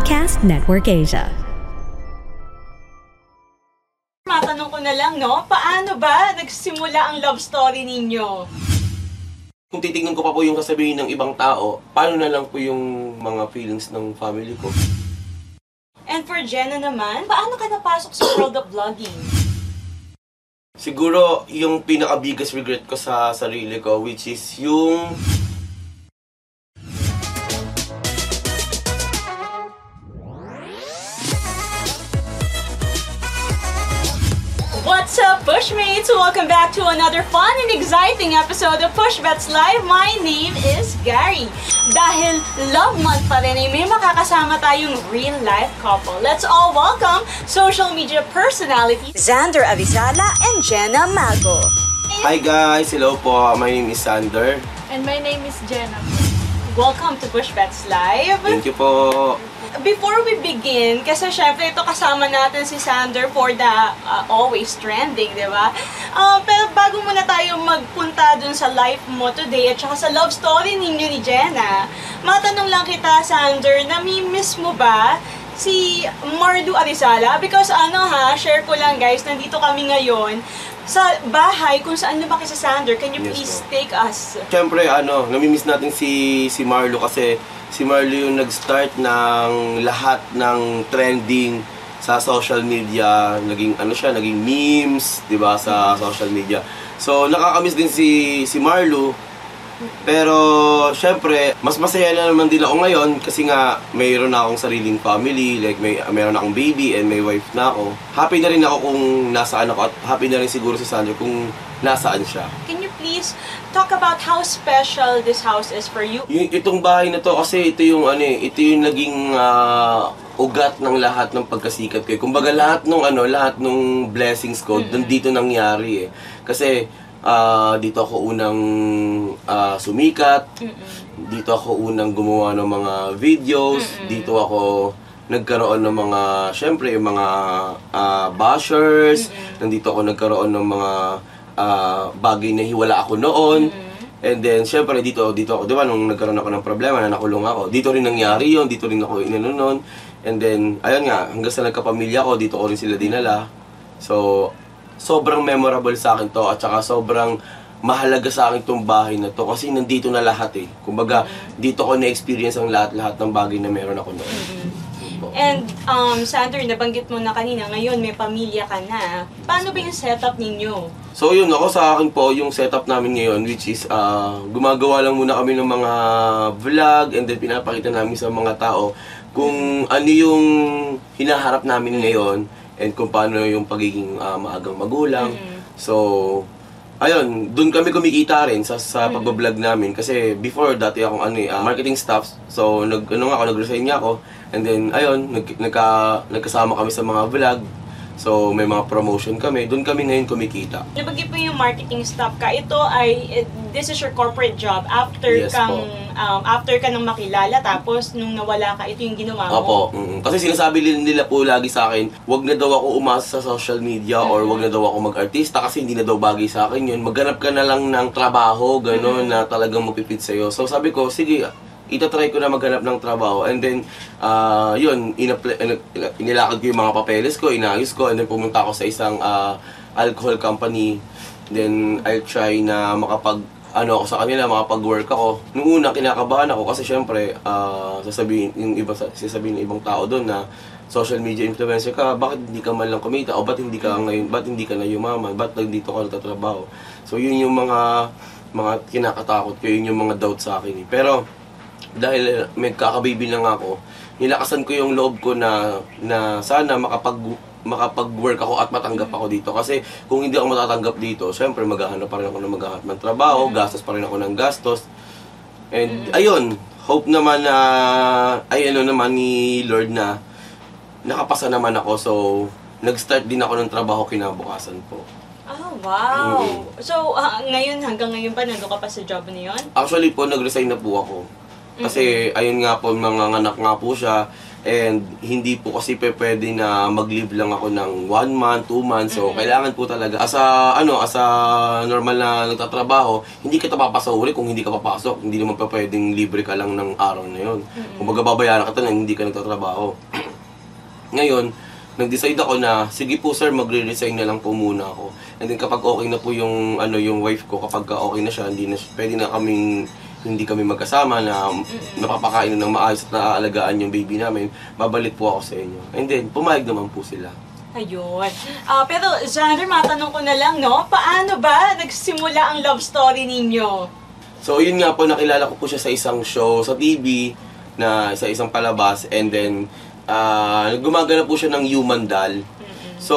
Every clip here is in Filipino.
Podcast Network Asia. Matanong ko na lang, no? Paano ba nagsimula ang love story ninyo? Kung titignan ko pa po yung sasabihin ng ibang tao, paano na lang po yung mga feelings ng family ko? And for Jenna naman, paano ka napasok sa world of vlogging? Siguro yung pinaka-biggest regret ko sa sarili ko, which is yung What's up, Pushmates? Welcome back to another fun and exciting episode of Push Bets Live. My name is Gary. Dahil love month pa rin, ay may makakasama tayong real-life couple. Let's all welcome social media personalities Xander Avisala and Jenna Mago. Hi guys! Hello po! My name is Sander. And my name is Jenna. Welcome to Push Bets Live. Thank you po! Before we begin, kasi syempre ito kasama natin si Sander for the uh, always trending, di ba? Uh, pero bago muna tayo magpunta dun sa life mo today at saka sa love story ninyo ni Jenna, matanong lang kita, Sander, nami-miss mo ba si Mardu Arizala? Because ano ha, share ko lang guys, nandito kami ngayon sa bahay kung saan lumaki si Sander. Can you Yes, please po. take us? Siyempre, ano, namimiss natin si, si Marlo kasi si Marlo yung nag-start ng lahat ng trending sa social media. Naging, ano siya, naging memes, di ba, sa social media. So, nakakamiss din si, si Marlo. Pero, syempre, mas masaya na naman din ako ngayon kasi nga, mayroon na akong sariling family, like may mayroon akong baby and may wife na ako. Happy na rin ako kung nasaan ako at happy na rin siguro si Sandro kung nasaan siya. Can you please talk about how special this house is for you? Yung itong bahay na to kasi ito yung ano eh, ito yung naging ah, ugat ng lahat ng pagkasikat ko. eh. Kumbaga lahat nung ano, lahat nung blessings ko dito nangyari eh. Kasi ah, dito ako unang ah, sumikat. Dito ako unang gumawa ng mga videos. Dito ako nagkaroon ng mga, syempre, yung mga ah, bashers. Nandito ako nagkaroon ng mga ah, bagay na hiwala ako noon. And then, syempre, dito, dito ako, di ba, nung nagkaroon ako ng problema na nakulong ako, dito rin nangyari yon dito rin ako inano nun. And then, ayun nga, hanggang sa nagkapamilya ko, dito ko rin sila dinala. So, sobrang memorable sa akin to, at saka sobrang mahalaga sa akin tong bahay na to kasi nandito na lahat eh. Kumbaga, dito ko na-experience ang lahat-lahat ng bagay na meron ako noon. Po. And, um, Sander, nabanggit mo na kanina, ngayon may pamilya ka na. Paano ba yung setup ninyo? So yun, ako sa akin po, yung setup namin ngayon, which is, ah, gumagawa lang muna kami ng mga vlog and then pinapakita namin sa mga tao kung ano yung hinaharap namin ngayon and kung paano yung pagiging ah, maagang magulang. So, ayun, doon kami kumikita rin sa, sa pagbablog namin kasi before dati akong ano, ah, marketing staff. So, nag, ano nga ako, nag-resign nga ako. And then, ayun, nag, nagka, nagkasama kami sa mga vlog. So, may mga promotion kami. Doon kami ngayon kumikita. Nabanggit mo yung marketing staff ka. Ito ay, eh, this is your corporate job after Yes kang, po. um, after ka nang makilala, tapos nung nawala ka, ito yung ginawa mo. Opo. mm Kasi sinasabi nila po lagi sa akin, wag na daw ako umasa sa social media or wag na daw ako mag-artista kasi hindi na daw bagay sa akin yun. Maghanap ka na lang ng trabaho, gano'n, na talagang magpipit sa'yo. So sabi ko, sige, itatry ko na maghanap ng trabaho. And then, ah yun, inilakad ko yung mga papeles ko, inayos ko, and then pumunta ako sa isang ah, alcohol company. Then, I'll try na makapag ano ako sa kanila, makapag-work ako. Nung una, kinakabahan ako kasi syempre, ah, sasabihin, yung iba, sasabihin ng ibang tao doon na social media influencer ka, bakit hindi ka man lang kumita? O ba't hindi ka ngayon, ba't hindi ka na yumaman? Ba't nandito ka nagtatrabaho? So yun yung mga mga kinakatakot ko, yun yung mga doubt sa akin. eh. Pero dahil may kakababy lang ako, nilakasan ko yung loob ko na na sana makapag makapag-work ako at matanggap ako dito. Kasi kung hindi ako matatanggap dito, syempre maghahanap pa rin ako ng maghahanap ng trabaho, gastos pa rin ako ng gastos. And ayun, hope naman na ay ano naman ni Lord na nakapasa naman ako. So, nag-start din ako ng trabaho kinabukasan po. Ah, wow. Mm. So, ah, ngayon, hanggang ngayon pa, nandun ka pa sa job na yun? Actually po, nag-resign na po ako. Kasi, ayun nga po, mga anak nga po siya. And hindi po kasi pe pwede na mag-leave lang ako ng one month, two months. So, kailangan po talaga, as a, ano, as a normal na nagtatrabaho, hindi kita papasahuli kung hindi ka papasok. Hindi naman pa pwedeng libre ka lang ng araw na yun. Kung babayaran ka talaga, hindi ka nagtatrabaho. Ngayon, nag-decide ako na, sige po sir, magre-resign na lang po muna ako. And then kapag okay na po yung, ano, yung wife ko, kapag ka okay na siya, hindi na, pwede na kaming, hindi kami magkasama na napapakain ng maayos at naaalagaan yung baby namin, babalik po ako sa inyo. And then, pumayag naman po sila. Ayun. Ah, pero, Xander, matanong ko na lang, no? Paano ba nagsimula ang love story ninyo? So, yun nga po, nakilala ko po siya sa isang show sa TV, na sa isang palabas, and then, ah gumagana po siya ng human doll. So,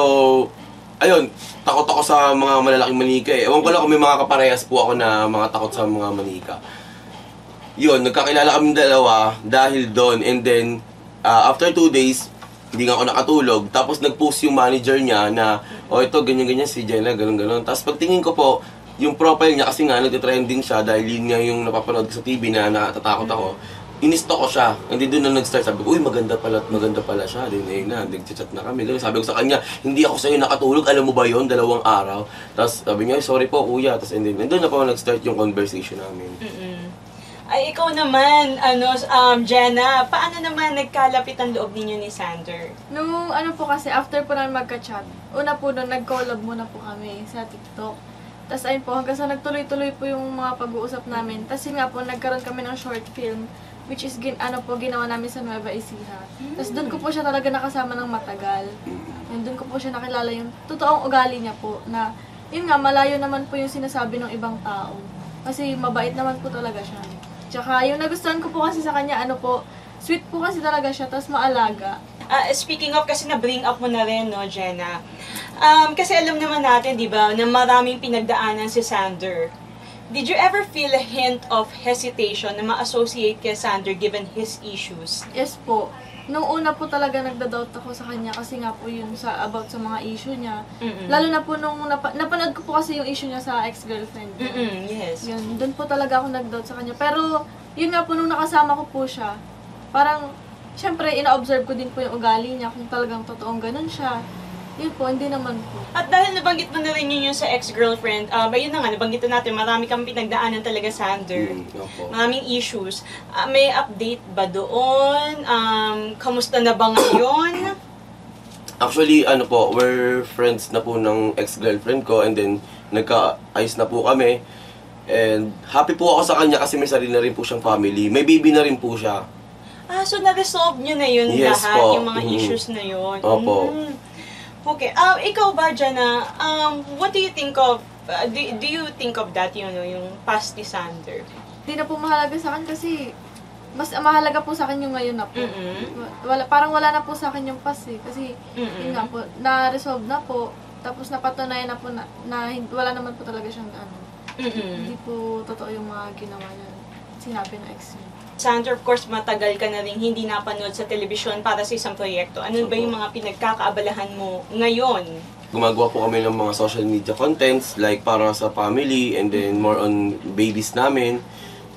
ayun, takot ako sa mga malalaking manika eh. Ewan ko lang kung may mga kaparehas po ako na mga takot sa mga manika. Yun, nagkakilala kami dalawa dahil doon, and then, ah, after two days, hindi nga ako nakatulog. Tapos nag-post yung manager niya na, oh ito, ganyan-ganyan si Jenna, ganun-ganun. Tapos pagtingin ko po, yung profile niya, kasi nga nagtitrending siya dahil yun nga yung napapanood sa TV na natatakot ako. Inisto ko siya. Hindi doon na nag-start. Sabi ko, uy, maganda pala, maganda pala siya. Then, ayun na, nag-chat na kami. Ganun. Sabi ko sa kanya, hindi ako sa'yo nakatulog. Alam mo ba yon Dalawang araw. Tapos sabi niya, "Ay, sorry po, kuya. Tapos, and then, and doon na po nag-start yung conversation namin. Mm-mm. Ay, ikaw naman, ano, um, Jenna, paano naman nagkalapit ang loob ninyo ni Sander? Nung ano po kasi, after po namin magka-chat, una po doon, nag-collab muna po kami sa TikTok. Tapos ayun po, hanggang sa nagtuloy-tuloy po yung mga pag-uusap namin. Tapos yun nga po, nagkaroon kami ng short film, which is, gin, ano po, ginawa namin sa Nueva Ecija. Tapos doon ko po siya talaga nakasama ng matagal. And doon ko po siya nakilala yung totoong ugali niya po, na yun nga, malayo naman po yung sinasabi ng ibang tao. Kasi mabait naman po talaga siya. Tsaka yung nagustuhan ko po kasi sa kanya, ano po, sweet po kasi talaga siya, tapos maalaga. Ah, speaking of, kasi na-bring up mo na rin, no, Jenna. Um, kasi alam naman natin, di ba, na maraming pinagdaanan si Sander. Did you ever feel a hint of hesitation na ma-associate kay Sander given his issues? Yes po. Nung una po talaga nagda-doubt ako sa kanya kasi nga po yun sa about sa mga issue niya. Mm-mm. Lalo na po nung napa- napanood ko po kasi yung issue niya sa ex-girlfriend. Mm-mm, yes. Yun, doon po talaga ako nag-doubt sa kanya. Pero, yun nga po, nung nakasama ko po siya, parang, syempre, ina-observe ko din po yung ugali niya, kung talagang totoong ganun siya. Yun po, hindi naman po. At dahil nabanggit mo na rin yun yung sa ex-girlfriend, um, ayun na nga, nabanggit na natin, marami kang pinagdaanan talaga, Sander. Mm, opo. Maraming issues. Ah, may update ba doon? Um, kamusta na ba ngayon? Actually, ano po, we're friends na po ng ex-girlfriend ko and then nagka-ayos na po kami. And happy po ako sa kanya kasi may sarili na rin po siyang family. May baby na rin po siya. Ah, so na-resolve nyo na yun Yes lahat, po. yung mga Mhm. issues na yun. Opo. Mm. Okay. Um, ikaw ba, Jana, um, what do you think of, uh, do, do you think of that, you know, yung past ni Sander? Hindi na po mahalaga sa akin kasi, mas mahalaga po sa akin yung ngayon na po. Mm-mm. Wala, parang wala na po sa akin yung past eh. Kasi, Mm-mm. yun nga po, na-resolve na po. Tapos napatunayan na po na, na wala naman po talaga siyang ano. Mm-mm. Hindi po totoo yung mga ginawa niya. Sinabi ng ex niya. Sander, of course, matagal ka na rin hindi napanood sa telebisyon para sa isang proyekto. Ano ba yung mga pinagkakaabalahan mo ngayon? Gumagawa po kami ng mga social media contents like para sa family and then more on babies namin.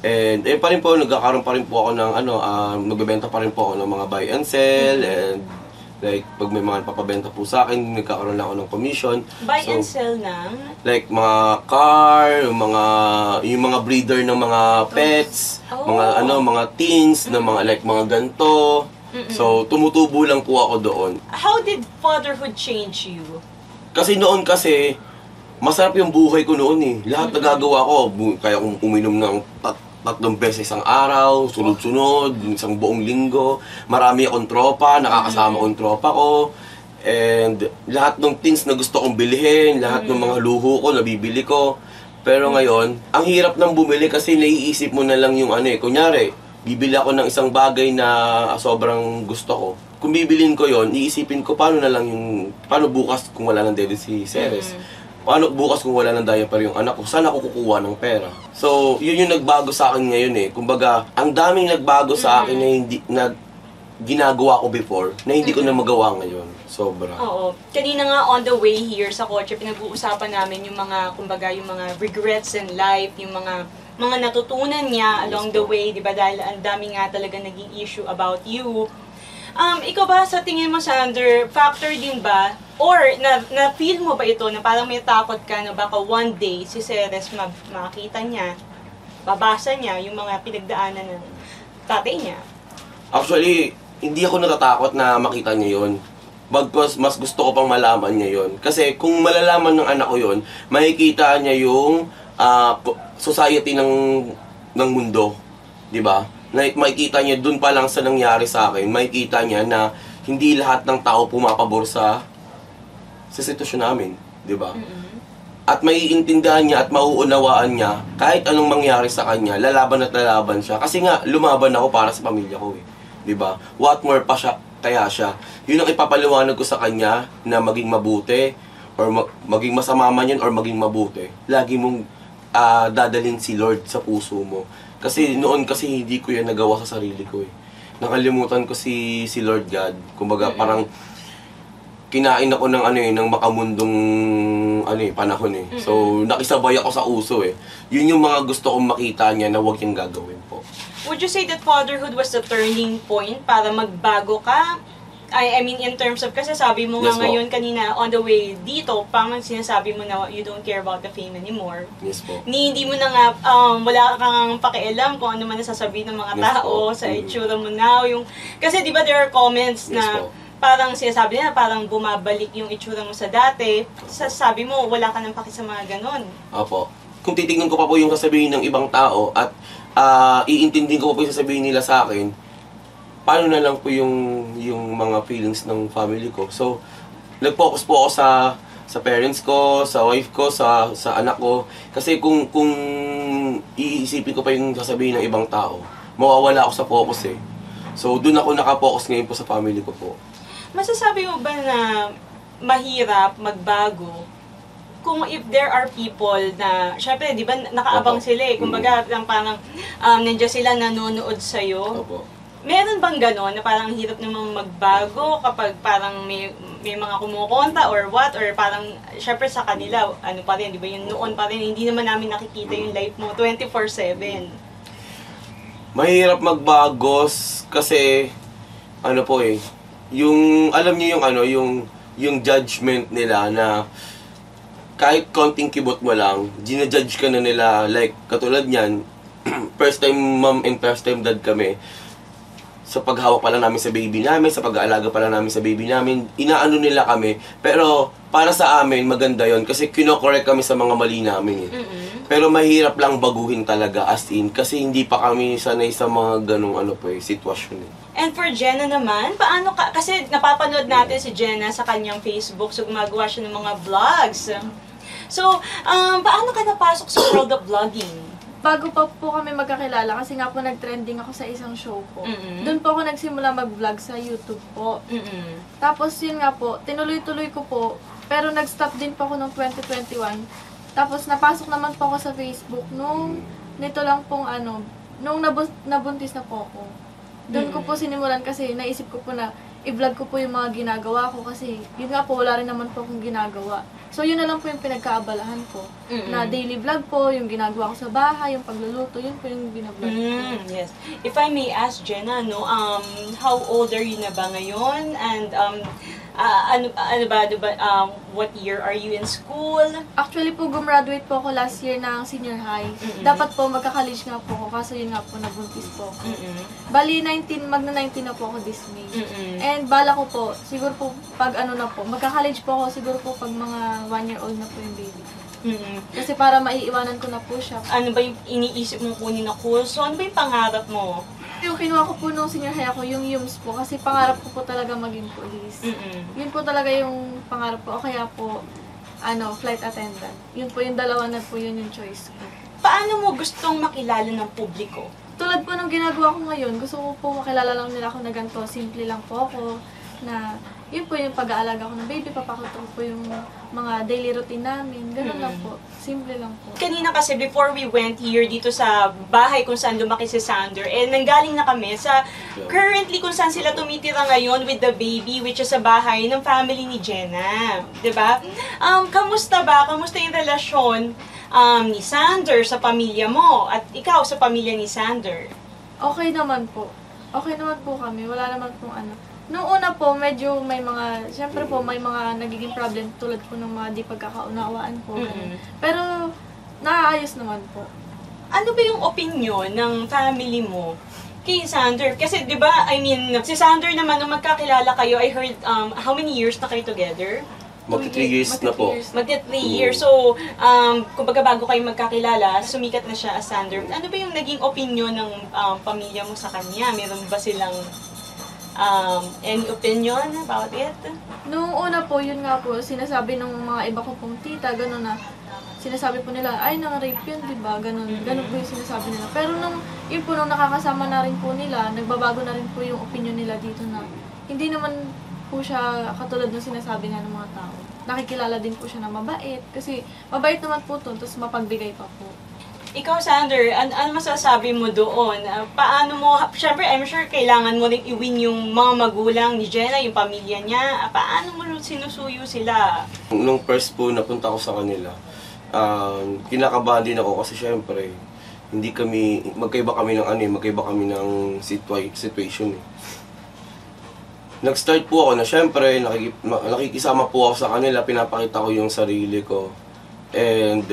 And eh pa rin po, nagkakaroon pa rin po ako ng ano, ah, nagbebenta pa rin po ako ng mga buy and sell and like pag may mga papabenta po sa akin, nagkakaroon lang ako ng commission. Buy So, and sell ng... like mga car, yung mga yung mga breeder ng mga pets, Oh. mga ano, mga teens na mga like mga ganto. So tumutubo lang po ako doon. How did fatherhood change you? Kasi noon kasi masarap yung buhay ko noon eh. Lahat nagagawa ko, kaya kung uminom ng tat tatlong beses isang araw, sunod-sunod, isang buong linggo. Marami akong tropa, nakakasama kong tropa ko. And lahat ng things na gusto kong bilhin, lahat ng mga luho ko, nabibili ko. Pero ngayon, ang hirap nang bumili kasi naiisip mo na lang yung ano eh. Kunyari, bibili ako ng isang bagay na sobrang gusto ko. Kung bibilin ko yon, iisipin ko paano na lang yung, paano bukas kung wala ng dede si Ceres. Paano bukas kung wala ng diaper yung anak ko? Saan ako kukuha ng pera? So, yun yung nagbago sa akin ngayon eh. Kumbaga, ang daming nagbago sa akin na hindi, na ginagawa ko before, na hindi ko na magawa ngayon. Sobra. Oo. Kanina nga on the way here sa kotse, pinag-uusapan namin yung mga, kumbaga, yung mga regrets in life, yung mga mga natutunan niya along the way, di ba? Dahil ang dami nga talaga naging issue about you. Um, ikaw ba sa tingin mo, Sander, factor din ba? Or na, na feel mo ba ito na parang may takot ka na baka one day si Ceres ma- makita niya, babasa niya yung mga pinagdaanan ng tatay niya? Actually, hindi ako natatakot na makita niya yon. Bagkos mas gusto ko pang malaman niya yon. Kasi kung malalaman ng anak ko yon, makikita niya yung ko- society ng ng mundo, 'di ba? Na makikita niya dun pa lang sa nangyari sa akin, makikita niya na hindi lahat ng tao pumapabor sa sa sitwasyon namin, 'di ba? At maiintindihan niya at mauunawaan niya kahit anong mangyari sa kanya, lalaban at lalaban siya. Kasi nga, lumaban ako para sa pamilya ko eh. 'Di ba? What more pa siya, kaya siya. Yun ang ipapaliwanag ko sa kanya na maging mabuti or ma- maging masama man yun or maging mabuti. Lagi mong ah, dadalhin si Lord sa puso mo. Kasi noon kasi hindi ko yan nagawa sa sarili ko eh. Nakalimutan ko si si Lord God. Kumbaga parang kinain ako ng ano eh, ng makamundong ano eh, panahon eh. So, nakisabay ako sa uso eh. Yun yung mga gusto kong makita niya na huwag niyang gagawin po. Would you say that fatherhood was the turning point para magbago ka? I, I mean, in terms of, kasi sabi mo Yes nga ngayon kanina, on the way dito, parang sinasabi mo na you don't care about the fame anymore. Yes po. Ni hindi mo na nga, um, wala kang pakialam kung ano man nasasabihin ng mga Yes tao po. sa Mhm. itsura mo now. Yung, kasi di ba there are comments Yes na po. Parang sinasabi nila, parang bumabalik yung itsura mo sa dati. Sasabi mo, wala ka nang paki sa mga ganon. Opo. Kung titingnan ko pa po yung sasabihin ng ibang tao at ah, iintindihin ko pa po yung sasabihin nila sa akin, paano na lang po yung yung mga feelings ng family ko. So, nag-focus po ako sa sa parents ko, sa wife ko, sa sa anak ko. Kasi kung kung iisipin ko pa yung sasabihin ng ibang tao, mawawala ako sa focus eh. So, doon ako nakapokus ngayon po sa family ko po. Masasabi mo ba na mahirap magbago kung if there are people na, syempre, di ba, nakaabang Opo. sila eh. Kumbaga, lang parang um, nandiyan sila nanonood sa'yo. Opo. Meron bang gano'n na parang hirap namang magbago kapag parang may, may mga kumukonta or what? Or parang, syempre sa kanila, ano pa rin, di ba, yung noon pa rin, hindi naman namin nakikita yung life mo 24-7. Mahirap magbagos kasi ano po eh, yung alam niyo yung ano, yung yung judgment nila na kahit konting kibot mo lang, ginajudge ka na nila like katulad niyan, first time mom and first time dad kami. Sa paghawak pa lang namin sa baby namin, sa pag-aalaga pa lang namin sa baby namin, inaano nila kami. Pero para sa amin, maganda yon kasi kinokorek kami sa mga mali namin eh. Pero mahirap lang baguhin talaga as in kasi hindi pa kami sanay sa mga ganong ano po eh, sitwasyon eh. And for Jenna naman, paano ka, kasi napapanood natin si Jenna sa kanyang Facebook, so gumagawa siya ng mga vlogs. So, um, paano ka napasok sa world of vlogging? Bago pa po kami magkakilala, kasi nga po nag-trending ako sa isang show po. Mm-mm. Doon po ako nagsimula mag-vlog sa YouTube po. Mm-mm. Tapos yun nga po, tinuloy-tuloy ko po. Pero nag-stop din po ako noong 2021. Tapos napasok naman po ako sa Facebook nung nito lang pong ano, nung nabus- nabuntis na po ako. Doon ko po sinimulan kasi naisip ko po na i-vlog ko po yung mga ginagawa ko kasi yun nga po wala rin naman po akong ginagawa. So yun na lang po yung pinagkaabalahan ko. Mm-mm. Na daily vlog po, yung ginagawa ko sa bahay, yung pagluluto, yun po yung binablog ko. Mm, yes. If I may ask Jenna, no, um, how old are you na ba ngayon? And um, ah, ano, ano ba, ano ba, um, what year are you in school? Actually po, gumraduate po ako last year ng senior high. Mm-mm. Dapat po magka-college nga po ako, kaso yun nga po, nabuntis po ako. Mm-mm. Bali, 19, magna 19 na po ako this May. Mm-mm. And bala ko po, siguro po, pag ano na po, magka-college po ako, siguro po pag mga 1 year old na po yung baby ko. Mm-mm. Kasi para maiiwanan ko na po siya. Ano ba yung iniisip mong kunin na kurso? Ano ba yung pangarap mo? Yung kinuha ko po nung senior high ako, yung YUMS po, kasi pangarap ko po talaga maging police. Mm-mm. Yun po talaga yung pangarap ko, o kaya po, ano, flight attendant. Yun po yung dalawa na po yun yung choice ko. Paano mo gustong makilala ng publiko? tulad po ng ginagawa ko ngayon, gusto ko po makilala lang nila ako na ganito. Simple lang po ako. Na, yun po yung pag-aalaga ko ng baby. Papakita ko po yung mga daily routine namin. Ganun lang po. Simple lang po. Kanina kasi before we went here dito sa bahay kung saan lumaki si Sander, eh nanggaling na kami sa currently kung saan sila tumitira ngayon with the baby which is sa bahay ng family ni Jenna. 'Di ba? Um, kamusta ba? Kamusta yung relasyon um, ni Sander sa pamilya mo at ikaw sa pamilya ni Sander? Okay naman po. Okay naman po kami. Wala naman po ano. Noong una po, medyo may mga, syempre po, may mga nagiging problem tulad po ng mga di pagkakaunawaan po. Mm-mm. Pero, naaayos naman po. Ano ba yung opinion ng family mo kay Sander? Kasi 'di ba, I mean, si Sander naman nung magkakilala kayo, I heard um, how many years na kayo together? Magti 3 years na po. Magti three years. So, um, kumbaga bago kayo magkakilala, sumikat na siya as Sander. Ano ba yung naging opinion ng um, pamilya mo sa kanya? Meron ba silang um, any opinion about it? Noong una po, yun nga po, sinasabi ng mga iba ko pong tita, gano'n na, sinasabi po nila, ay, nang-rape yun, di ba? Ganun, ganun po yung sinasabi nila. Pero nung, yun po, nung nakakasama na rin po nila, nagbabago na rin po yung opinion nila dito na, hindi naman po siya katulad ng sinasabi nga ng mga tao. Nakikilala din po siya na mabait, kasi mabait naman po to, tapos mapagbigay pa po. Ikaw, Sander, an ano masasabi mo doon? Ah, paano mo, syempre, I'm sure kailangan mo rin i-win yung mga magulang ni Jenna, yung pamilya niya. Ah, paano mo sinusuyo sila? Nung first po napunta ko sa kanila, um, kinakabahan din ako kasi syempre, hindi kami, magkaiba kami ng ano eh, magkaiba kami ng situa- situation eh. Nag-start po ako na syempre, nakiki, ma- nakikisama po ako sa kanila, pinapakita ko yung sarili ko. And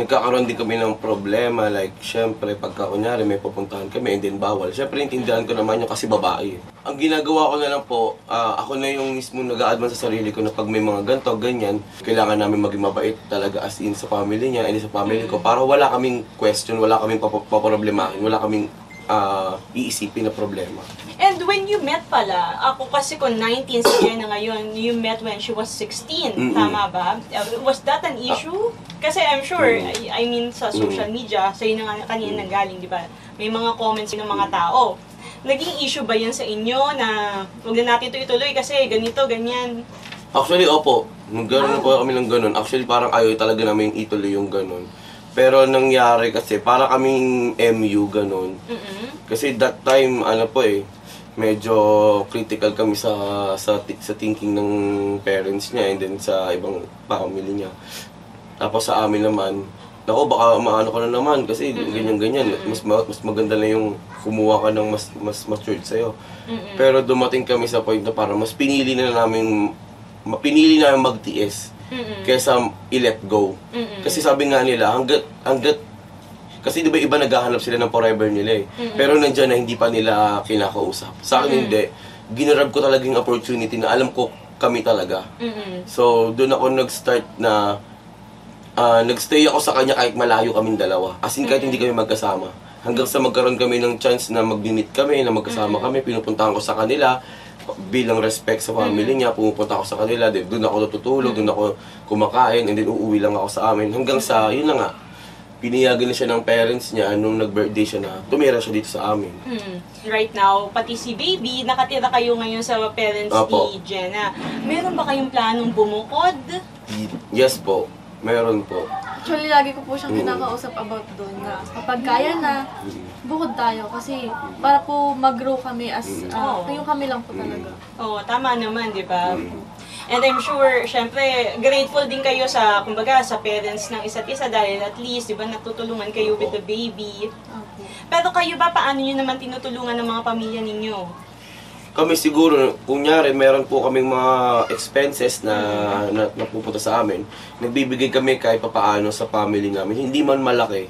nagkakaroon din kami ng problema, like, syempre, pagka kunyari may pupuntahan kami, and then bawal. Syempre, intindihan ko naman yung kasi babae. Ang ginagawa ko na lang po, ah, ako na yung mismo nag advance sa sarili ko na pag may mga ganto, ganyan, kailangan namin maging mabait talaga as in sa family niya, and sa family ko, para wala kaming question, wala kaming pap- paproblemahin, wala kaming ah, iisipin na problema. And when you met pala, ako kasi kung 19 si Jenna ngayon, you met when she was 16, Mm-mm. tama ba? Uh, Was that an issue? Kasi I'm sure, Mm. I, I mean, sa social media, sa'yo na nga kanina nanggaling, di ba? May mga comments ng mga tao. Naging issue ba yan sa inyo na huwag na natin ito ituloy kasi ganito, ganyan? Actually, opo. Nagkaroon po kami ng ganun. Actually, parang ayaw talaga namin ituloy yung ganun. Pero nangyari kasi, para kaming MU ganun. Mm-mm. Kasi that time, ano po eh, medyo critical kami sa sa sa thinking ng parents niya and then sa ibang family niya. Tapos sa amin naman, Nako, baka maano ka na naman kasi ganyan-ganyan. Mas ma- mas maganda na yung kumuha ka ng mas mas matured sa'yo. Pero dumating kami sa point na parang mas pinili na namin mapinili namin magtiis Mm-mm. kaysa i-let go. Kasi sabi nga nila, hanggat, hanggat, kasi di ba iba naghahanap sila ng forever nila eh. Pero nandyan na hindi pa nila kinakausap. Sa akin hindi. Ginarab ko talaga yung opportunity na alam ko kami talaga. Mm-mm. So, doon ako nag-start na ah, nagstay ako sa kanya kahit malayo kaming dalawa. As in, kahit hindi kami magkasama. Hanggang sa magkaroon kami ng chance na mag-meet kami, na magkasama kami, pinupuntahan ko sa kanila bilang respect sa family niya, pumupunta ako sa kanila, doon ako natutulog, doon ako kumakain, and then uuwi lang ako sa amin. Hanggang sa, yun na nga, piniyagan na siya ng parents niya nung nag-birthday siya na tumira siya dito sa amin. Mm. Right now, pati si baby, nakatira kayo ngayon sa parents Opo. ni Jenna. Meron ba kayong planong bumukod? Yes po, meron po. Actually, lagi ko po siyang kinakausap about doon na kapag kaya na, bukod tayo. Kasi para po mag-grow kami as, uh, Oo. yung kami lang po talaga. Oo, tama naman, di ba? And I'm sure, syempre, grateful din kayo sa, kumbaga, sa parents ng isa't isa dahil at least, di ba, natutulungan kayo with the baby. Opo. Pero kayo ba, paano nyo naman tinutulungan ng mga pamilya ninyo? Kami siguro, kunyari, meron po kaming mga expenses na, na napupunta sa amin. Nagbibigay kami kahit papaano sa family namin. Hindi man malaki,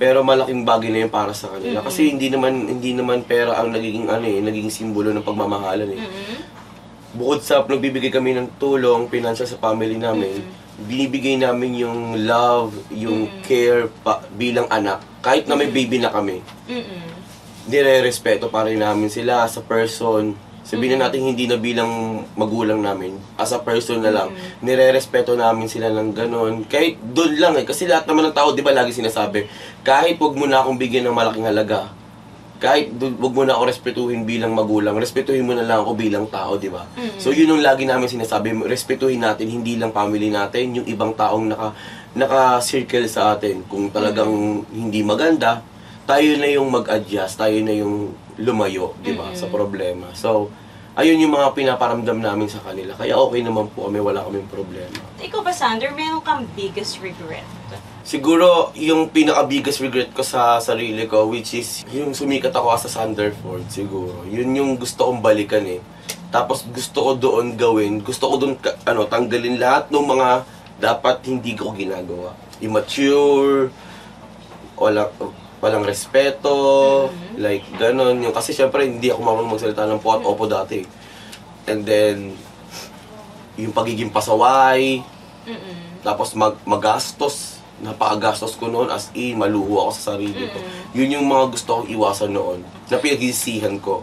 pero malaking bagay na yun para sa kanila. Kasi hindi naman hindi naman pera ang nagiging ano eh, nagiging simbolo ng pagmamahalan eh. Bukod sa nagbibigay kami ng tulong, financial sa family namin, binibigay namin yung love, yung care pa, bilang anak. Kahit na may baby na kami. Nire-respeto pa rin namin sila as a person. Sabihin na natin hindi na bilang magulang namin, as a person na lang, nire-respeto namin sila ng ganon. Kahit doon lang eh, kasi lahat naman ng tao, di ba lagi sinasabi, kahit wag mo na akong bigyan ng malaking halaga, kahit wag mo na ako respetuhin bilang magulang, respetuhin mo na lang ako bilang tao, di ba? So yun yung lagi namin sinasabi, respetuhin natin hindi lang family natin, yung ibang taong naka naka-circle sa atin. Kung talagang hindi maganda, tayo na yung mag-adjust, tayo na yung lumayo, di ba, sa problema. So, ayun yung mga pinaparamdam namin sa kanila. Kaya okay naman po kami, wala kaming problema. Ikaw ba, Sander, meron kang biggest regret? Siguro, yung pinaka-biggest regret ko sa sarili ko, which is yung sumikat ako as a Sanderford, siguro. Yun yung gusto kong balikan eh. Tapos gusto ko doon gawin, gusto ko doon ano, tanggalin lahat ng mga dapat hindi ko ginagawa. Immature, walang, walang respeto, like ganon. Yung, kasi syempre hindi ako marunong magsalita ng po at opo dati. And then, yung pagiging pasaway, tapos mag magastos, napakagastos ko noon as in, maluho ako sa sarili ko. Yun yung mga gusto kong iwasan noon, na pinagsisihan ko.